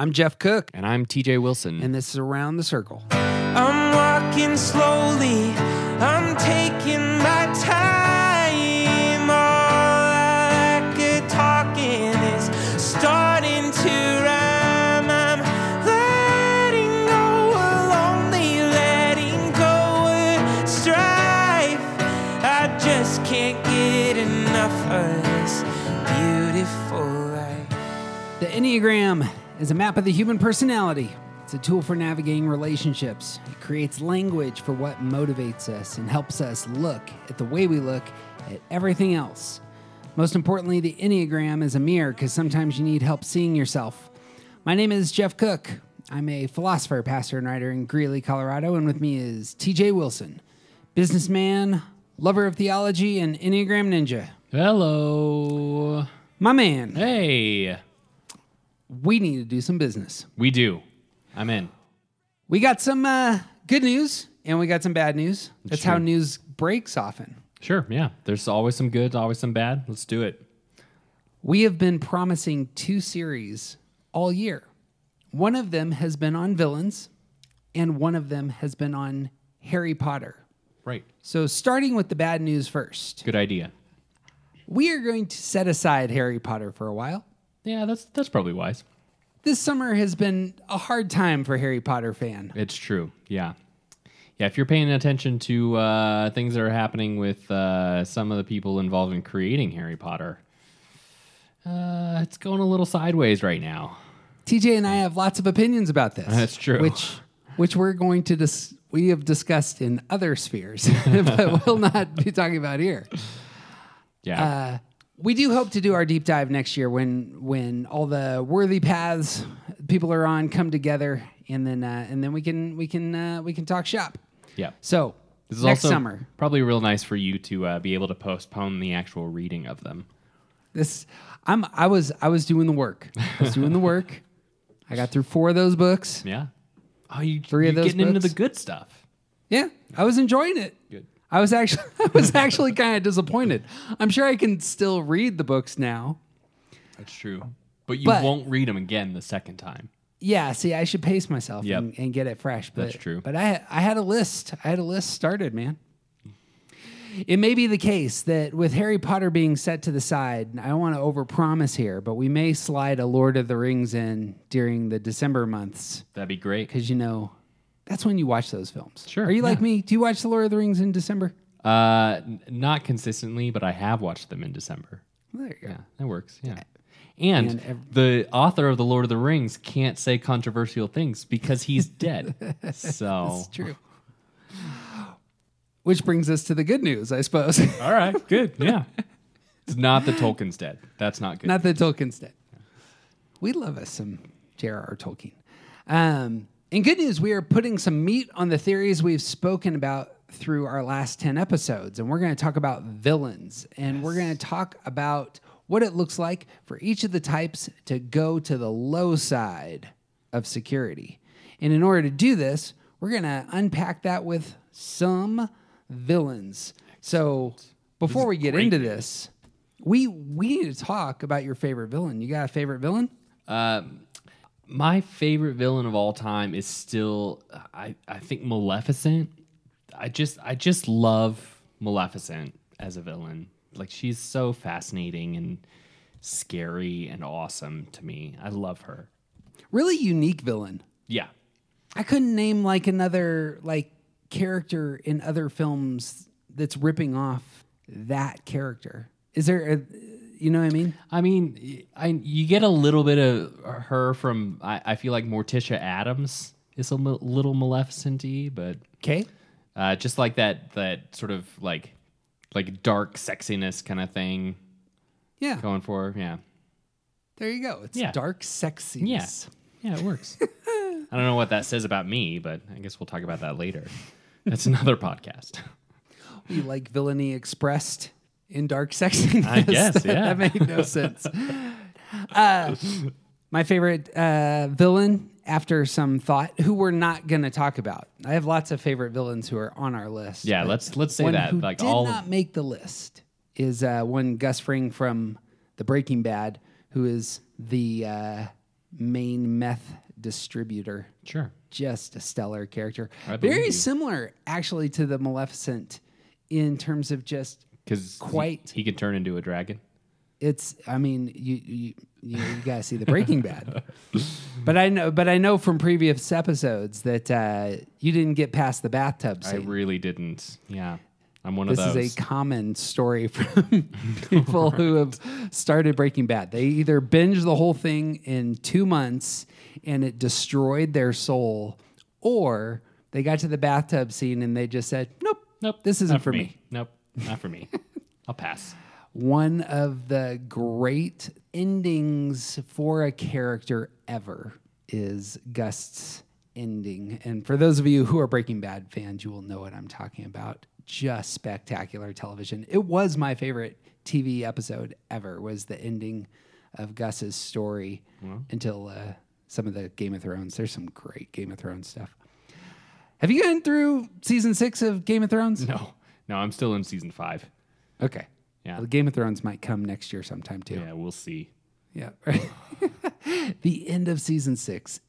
I'm Jeff Cook, And I'm TJ Wilson. and this is Around the Circle. I'm walking slowly, I'm taking my time. All I could talking is starting to rhyme. I'm letting go of lonely, letting go of strife. I just can't get enough of this beautiful life. The Enneagram is a map of the human personality. It's a tool for navigating relationships. It creates language for what motivates us and helps us look at the way we look at everything else. Most importantly, the Enneagram is a mirror because sometimes you need help seeing yourself. My name is Jeff Cook. I'm a philosopher, pastor, and writer in Greeley, Colorado, and with me is TJ Wilson, businessman, lover of theology, and Enneagram ninja. Hello. My man, Hey. We need to do some business. We do. I'm in. We got some uh, good news and we got some bad news. That's how news breaks often. Sure. Yeah. There's always some good, always some bad. Let's do it. We have been promising two series all year. One of them has been on villains, and one of them has been on Harry Potter. Right. So, starting with the bad news first, Good idea. we are going to set aside Harry Potter for a while. Yeah, that's that's probably wise. This summer has been a hard time for Harry Potter fan. It's true. Yeah. Yeah, if you're paying attention to uh, things that are happening with uh, some of the people involved in creating Harry Potter, uh, it's going a little sideways right now. TJ and I have lots of opinions about this. That's true. Which, which we're going to dis- we have discussed in other spheres, but we'll not be talking about here. Yeah. We do hope to do our deep dive next year when when all the worthy paths people are on come together, and then uh, and then we can we can uh, we can talk shop. yeah. So This is next also summer, probably real nice for you to uh, be able to postpone the actual reading of them. this I'm I was I was doing the work. I was doing the work. I got through four of those books. Yeah. Oh, you, Three of those getting into the good stuff. Yeah, I was enjoying it. Good. I was actually I was actually kind of disappointed. I'm sure I can still read the books now. That's true. But you But- won't read them again the second time. Yeah, see, I should pace myself Yep. and, and get it fresh. But, That's true. But I I had a list. I had a list started, man. It may be the case that with Harry Potter being set to the side, I don't want to overpromise here, but we may slide a Lord of the Rings in during the December months That'd be great. because you know that's when you watch those films. Sure, Are you like yeah. me? Do you watch the Lord of the Rings in December? Uh, n- not consistently, but I have watched them in December. Well, there you go. Yeah, that works. Yeah. And, And ev- the author of The Lord of the Rings can't say controversial things because he's dead. so, It's true. Which brings us to the good news, I suppose. all right, good. Yeah. It's not that Tolkien's dead. That's not good. Not that Tolkien's dead. We love us some J.R.R. Tolkien. Um, in good news, we are putting some meat on the theories we've spoken about through our last 10 episodes. And we're going to talk about villains. And we're going to talk about what it looks like for each of the types to go to the low side of security. And in order to do this, we're going to unpack that with some villains. So before we get great into this, we we need to talk about your favorite villain. You got a favorite villain? Um, my favorite villain of all time is still, I, I think Maleficent. I just, I just love Maleficent as a villain. Like she's so fascinating and scary and awesome to me. I love her. Really unique villain. Yeah, I couldn't name like another like character in other films that's ripping off that character. Is there a you know what I mean? I mean, I you get a little bit of her from. I, I feel like Morticia Addams is a little Maleficent-y, but Okay. uh, just like that that sort of like like dark sexiness kind of thing Yeah. going for. Yeah, There you go. It's Yeah. dark sexiness. yeah, yeah. It works. I don't know what that says about me, but I guess we'll talk about that later. That's another podcast. You like villainy expressed in dark sexiness. I guess, yeah. that made no sense. Uh, my favorite uh, villain, after some thought, who we're not going to talk about. I have lots of favorite villains who are on our list. Yeah, let's let's say that who like did all not make the list is uh, one Gus Fring from The Breaking Bad, who is the uh, main meth distributor. Sure. Just a stellar character. Very you. similar, actually, to the Maleficent in terms of just Because Quite. he, he could turn into a dragon. it's i mean you you you, you gotta see the breaking bad but i know but i know from previous episodes that uh, you didn't get past the bathtub I really didn't. Yeah. I'm one this of those. This is a common story from people who have started breaking bad they either binge the whole thing in two months and it destroyed their soul or they got to the bathtub scene and they just said nope nope. this isn't for me. Nope. Not for me. I'll pass. one of the great endings for a character ever is Gus's ending. And for those of you who are Breaking Bad fans, you will know what I'm talking about. Just spectacular television. It was my favorite TV episode ever was the ending of Gus's story until uh, some of the Game of Thrones. There's some great Game of Thrones stuff. Have you gotten through season six of Game of Thrones? No. No, I'm still in season five. Okay. Yeah. Well, Game of Thrones might come next year sometime too. Yeah, we'll see. Yeah. Right. the end of season six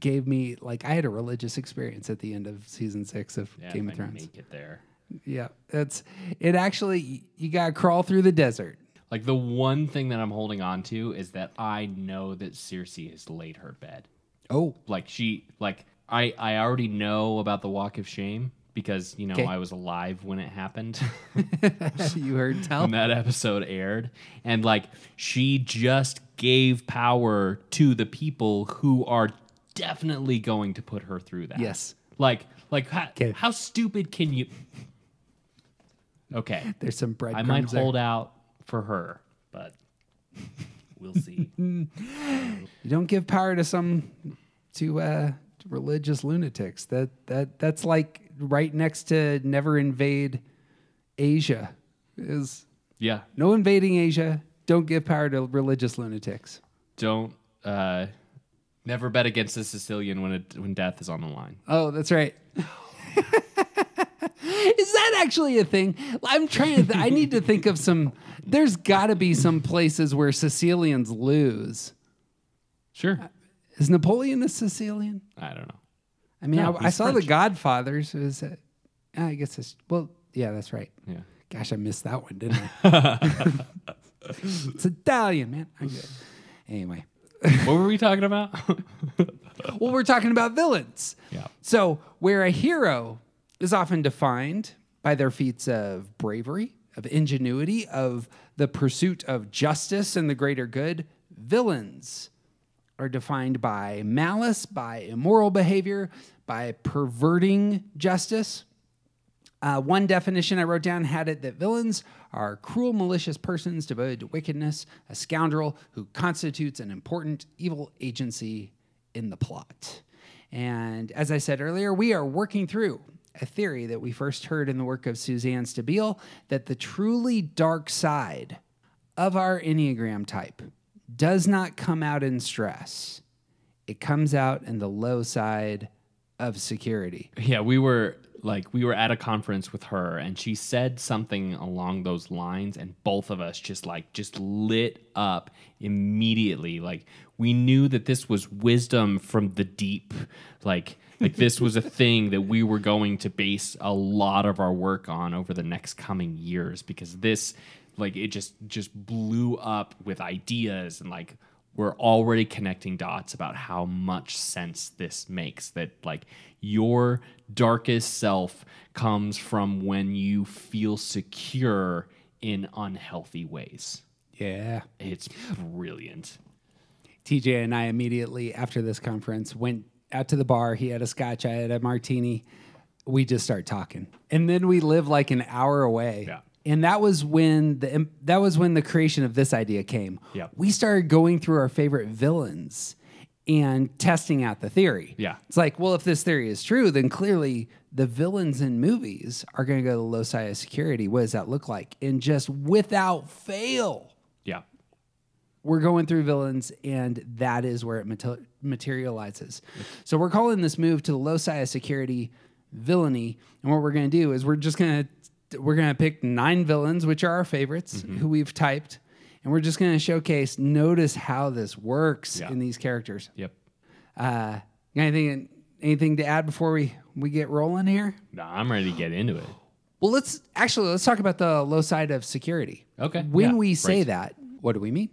gave me like I had a religious experience at the end of season six of Yeah, Game of I Thrones. make it there. Yeah, it's it. Actually, you gotta crawl through the desert. Like the one thing that I'm holding on to is that I know that Cersei has laid her bed. Oh, Like she, like I, I already know about the Walk of Shame because you know Okay. I was alive when it happened. you heard tell. when that episode aired and like she just gave power to the people who are definitely going to put her through that Yes. like like how, Okay. how stupid can you okay There's some bread. i might hold out for her but we'll see You don't give power to some to uh, religious lunatics. That that that's like right next to never invade Asia. Is yeah no invading Asia. Don't give power to religious lunatics. don't uh never bet against a sicilian when it when death is on the line Oh, that's right. Is that actually a thing? I'm trying to. Th- I need to think of some. There's got to be some places where Sicilians lose. sure Is Napoleon a Sicilian? i don't know I mean, No, I, I saw the French. Godfathers. Is it? I guess it's well. Yeah, that's right. yeah Gosh, I missed that one, didn't I? it's Italian, man. I'm good. Anyway, what were we talking about well, we're talking about villains. yeah So, where a hero is often defined by their feats of bravery, of ingenuity, of the pursuit of justice and the greater good, villains are defined by malice, by immoral behavior, by perverting justice. Uh, one definition I wrote down had it that villains are cruel, malicious persons devoted to wickedness, a scoundrel who constitutes an important evil agency in the plot. And as I said earlier, we are working through a theory that we first heard in the work of Suzanne Stabile that the truly dark side of our Enneagram type does not come out in stress, it comes out in the low side of security. Yeah, we were like we were at a conference with her and she said something along those lines and both of us just like just lit up immediately. Like we knew that this was wisdom from the deep. Like like this was a thing that we were going to base a lot of our work on over the next coming years because this like it just just blew up with ideas and like we're already connecting dots about how much sense this makes that like your darkest self comes from when you feel secure in unhealthy ways Yeah. it's brilliant TJ and I immediately after this conference went out to the bar. He had a scotch, I had a martini. We just start talking, and then we live like an hour away. Yeah. And that was when the that was when the creation of this idea came. Yeah. We started going through our favorite villains and testing out the theory. Yeah. It's like, well, if this theory is true, then clearly the villains in movies are going to go to the low side of security. What does that look like? And just without fail, yeah we're going through villains, and that is where it mater- materializes. So we're calling this move to the low side of security villainy, and what we're going to do is we're just going to we're going to pick nine villains, which are our favorites, who we've typed, and we're just going to showcase. Notice how this works Yeah. in these characters. Yep. Uh, anything anything to add before we we get rolling here? No, I'm ready to get into it. Well, let's actually let's talk about the low side of security. Okay, When yeah, we say right. that, what do we mean?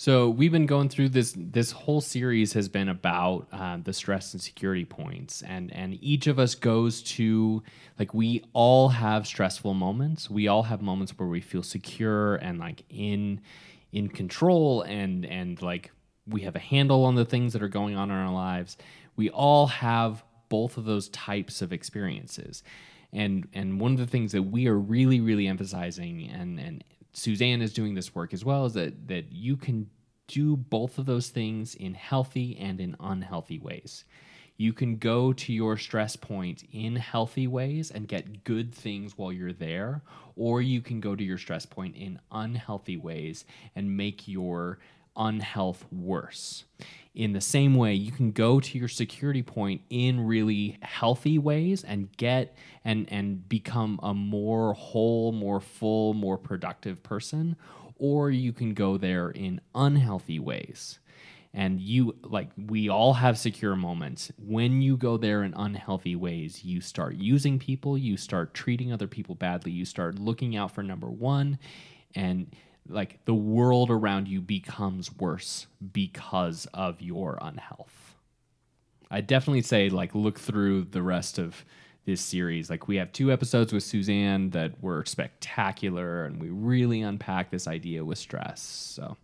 So we've been going through this. This whole series has been about um, the stress and security points, and and each of us goes to like we all have stressful moments. We all have moments where we feel secure and like in in control, and and like we have a handle on the things that are going on in our lives. We all have both of those types of experiences, and and one of the things that we are really really emphasizing and and Suzanne is doing this work as well is that that you can do both of those things in healthy and in unhealthy ways. You can go to your stress point in healthy ways and get good things while you're there, or you can go to your stress point in unhealthy ways and make your unhealth worse. In the same way, you can go to your security point in really healthy ways and get and and become a more whole, more full, more productive person, or you can go there in unhealthy ways. And you like we all have secure moments. When you go there in unhealthy ways, you start using people, you start treating other people badly, you start looking out for number 1 and like the world around you becomes worse because of your unhealth. I definitely say like look through the rest of this series. Like we have two episodes with Suzanne that were spectacular and we really unpack this idea with stress. So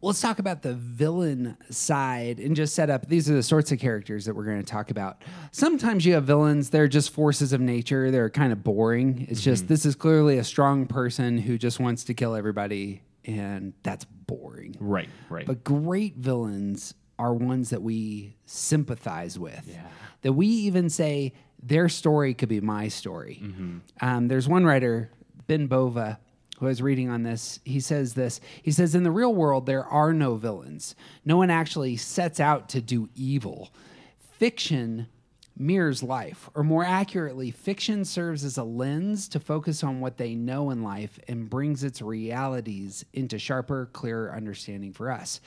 let's talk about the villain side and just set up these are the sorts of characters that we're going to talk about. Sometimes you have villains they're just forces of nature they're kind of boring. It's just this is clearly a strong person who just wants to kill everybody and that's boring. Right, right. but great villains are ones that we sympathize with. Yeah. that we even say their story could be my story. Um, there's one writer ben bova who I was reading on this, he says this. He says, In the real world, there are no villains. No one actually sets out to do evil. Fiction mirrors life, or more accurately, fiction serves as a lens to focus on what they know in life and brings its realities into sharper, clearer understanding for us.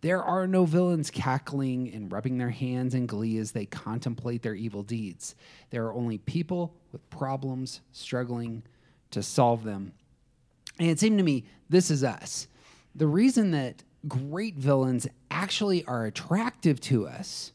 There are no villains cackling and rubbing their hands in glee as they contemplate their evil deeds. There are only people with problems struggling to solve them. And it seemed to me this is us. The reason that great villains actually are attractive to us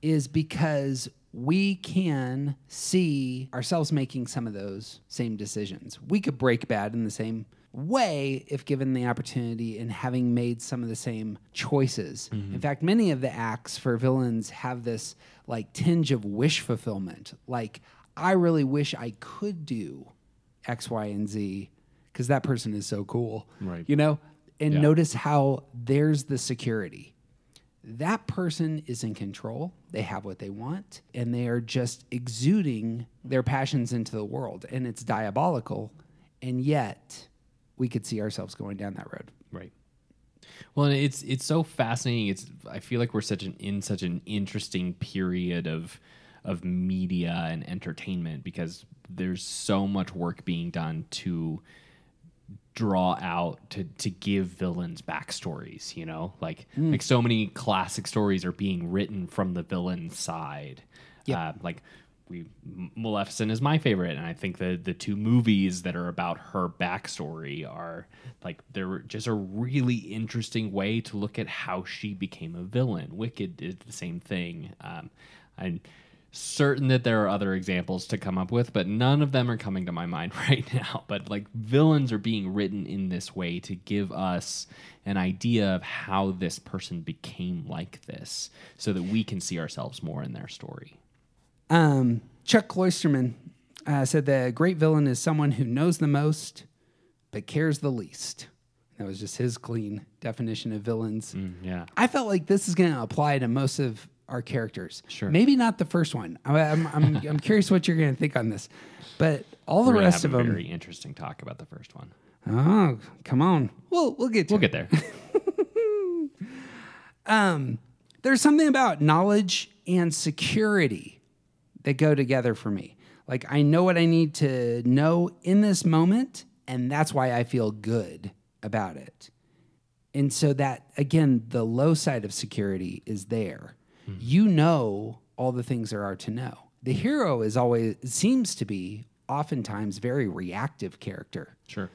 is because we can see ourselves making some of those same decisions. We could break bad in the same way if given the opportunity and having made some of the same choices. Mm-hmm. In fact, many of the acts for villains have this like tinge of wish fulfillment. Like, I really wish I could do X, Y, and Z because that person is so cool. Right. You know? And Yeah. notice how there's the security. That person is in control. They have what they want, and they are just exuding their passions into the world. And it's diabolical. And yet, we could see ourselves going down that road. Right. Well, and it's it's so fascinating. It's I feel like we're such an in such an interesting period of of media and entertainment because there's so much work being done to draw out to to give villains backstories you know like like so many classic stories are being written from the villain side Yep. uh, like we Maleficent is my favorite, and I think the the two movies that are about her backstory are like they're just a really interesting way to look at how she became a villain. Wicked did the same thing. Um, I'm certain that there are other examples to come up with, but none of them are coming to my mind right now. But like villains are being written in this way to give us an idea of how this person became like this, so that we can see ourselves more in their story. Um, Chuck Klosterman uh, said the great villain is someone who knows the most but cares the least. That was just his clean definition of villains. yeah. I felt like this is going to apply to most of our characters. Sure. Maybe not the first one. I, I'm, I'm, I'm curious what you're going to think on this. But all the We're gonna rest have of a them. very interesting talk about the first one. Oh, come on. We'll, we'll get to We'll it. get there. Um, there's something about knowledge and security that go together for me. Like I know what I need to know in this moment, and that's why I feel good about it. And so that again, the low side of security is there. You know all the things there are to know. The hero is always seems to be oftentimes very reactive character. Sure.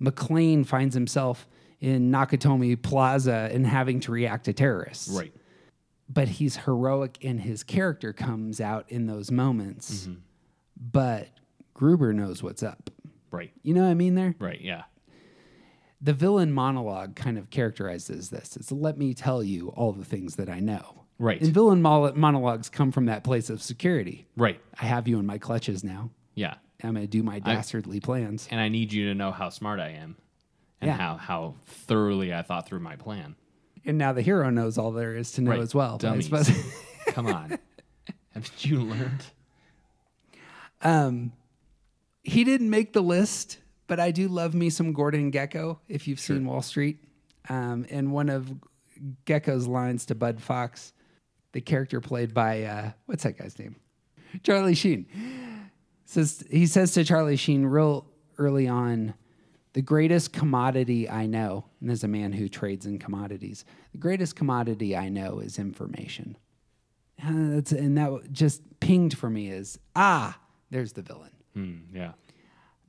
McClane finds himself in Nakatomi Plaza and having to react to terrorists. Right. But he's heroic and his character comes out in those moments. Mm-hmm. But Gruber knows what's up. Right. You know what I mean there? Right. Yeah. The villain monologue kind of characterizes this. It's let me tell you all the things that I know. Right. And villain mo- monologues come from that place of security. Right. I have you in my clutches now. Yeah. I'm going to do my dastardly plans. And I need you to know how smart I am and Yeah. how, how thoroughly I thought through my plan. And now the hero knows all there is to know Right. as well. I Dummies. suppose. Come on. Haven't you learned? Um, he didn't make the list, but I do love me some Gordon Gekko. If you've seen Wall Street, um, and one of Gekko's lines to Bud Fox, the character played by uh, what's that guy's name? Charlie Sheen. Says he says to Charlie Sheen real early on, the greatest commodity I know, and there's a man who trades in commodities. The greatest commodity I know is information. Uh, that's, and that just pinged for me is ah, there's the villain. Hmm, yeah.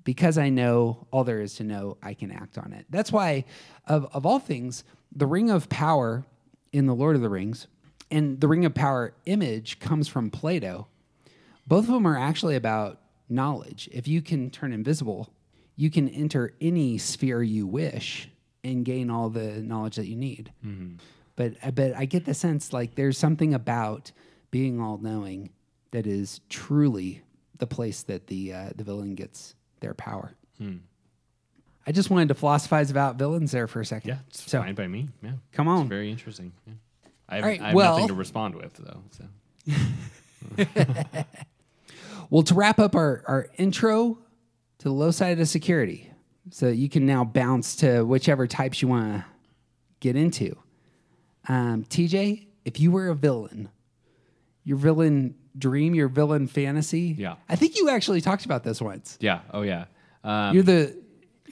Because I know all there is to know, I can act on it. That's why, of, of all things, the Ring of Power in the Lord of the Rings and the Ring of Power image comes from Plato. Both of them are actually about knowledge. If you can turn invisible, you can enter any sphere you wish and gain all the knowledge that you need. Mm-hmm. But uh, but I get the sense like there's something about being all knowing that is truly the place that the uh, the villain gets their power. Hmm. I just wanted to philosophize about villains there for a second. Yeah. It's So fine by me. Yeah. come on. It's very interesting. Yeah. I have, All right, I have well- nothing to respond with, though. So. Well, to wrap up our, our intro to the low side of security, so you can now bounce to whichever types you want to get into. Um, TJ, if you were a villain, your villain dream, your villain fantasy. Yeah. I think you actually talked about this once. Yeah. Oh, yeah. Um, You're the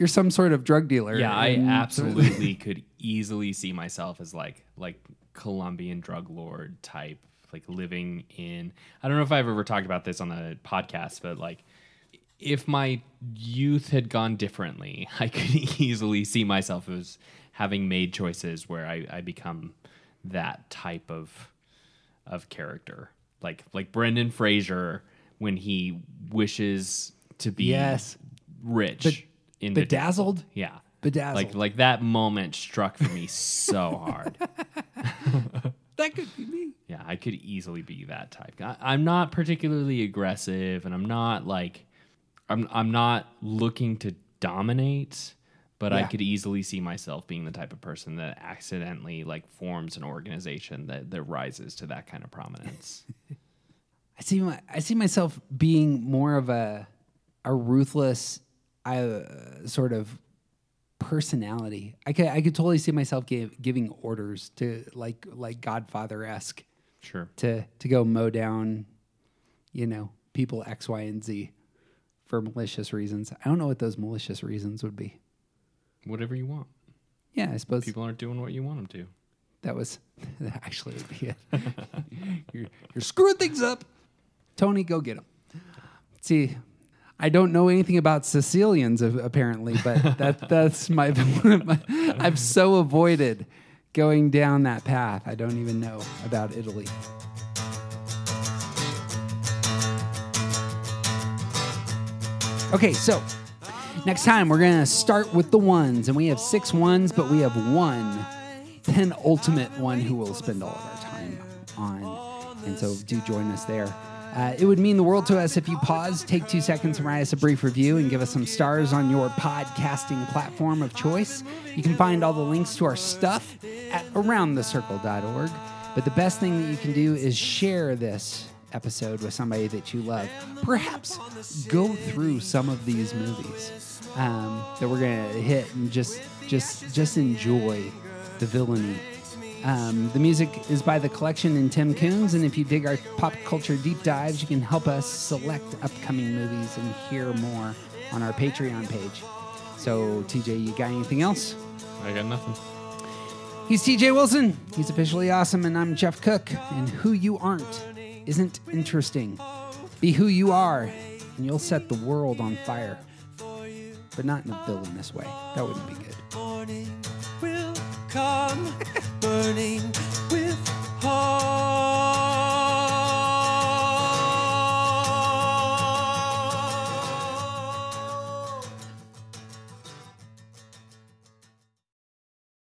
you're some sort of drug dealer. Yeah, I and- absolutely could easily see myself as like like Colombian drug lord type, like living in. I don't know if I've ever talked about this on the podcast, but like if my youth had gone differently, I could easily see myself as having made choices where I, I become that type of of character, like like Brendan Fraser when he wishes to be Yes. rich in the bedazzled? yeah. Bedazzled. Like like that moment struck for me so hard. that could be me. Yeah, I could easily be that type. I, I'm not particularly aggressive, and I'm not like, I'm I'm not looking to dominate, but I could easily see myself being the type of person that accidentally like forms an organization that that rises to that kind of prominence. I see my I see myself being more of a a ruthless uh, sort of personality. I could I could totally see myself give, giving orders to like like Godfather esque sure. to to go mow down, you know, people X, Y, and Z for malicious reasons. I don't know what those malicious reasons would be. Whatever you want. Yeah, I suppose People aren't doing what you want them to. that was that actually would be it. you're, you're screwing things up. Tony, go get them. See, I don't know anything about Sicilians apparently, but that that's my, my. I've so avoided going down that path. I don't even know about Italy. Okay, so next time we're gonna start with the ones, and we have six ones, but we have one penultimate one who will spend all of our time on. And so do join us there. Uh, it would mean the world to us if you pause, take two seconds, and write us a brief review and give us some stars on your podcasting platform of choice. You can find all the links to our stuff at aroundthecircle.org. But the best thing that you can do is share this episode with somebody that you love. Perhaps go through some of these movies um, that we're gonna hit and just just just enjoy the villainy. Um, the music is by the collection and Tim Coons, and if you dig our pop culture deep dives, you can help us select upcoming movies and hear more on our Patreon page. So, TJ, you got anything else? I got nothing. He's TJ Wilson. He's officially awesome, and I'm Jeff Cook. And who you aren't isn't interesting. Be who you are, and you'll set the world on fire. But not in a villainous way. That wouldn't be good. burning with heart.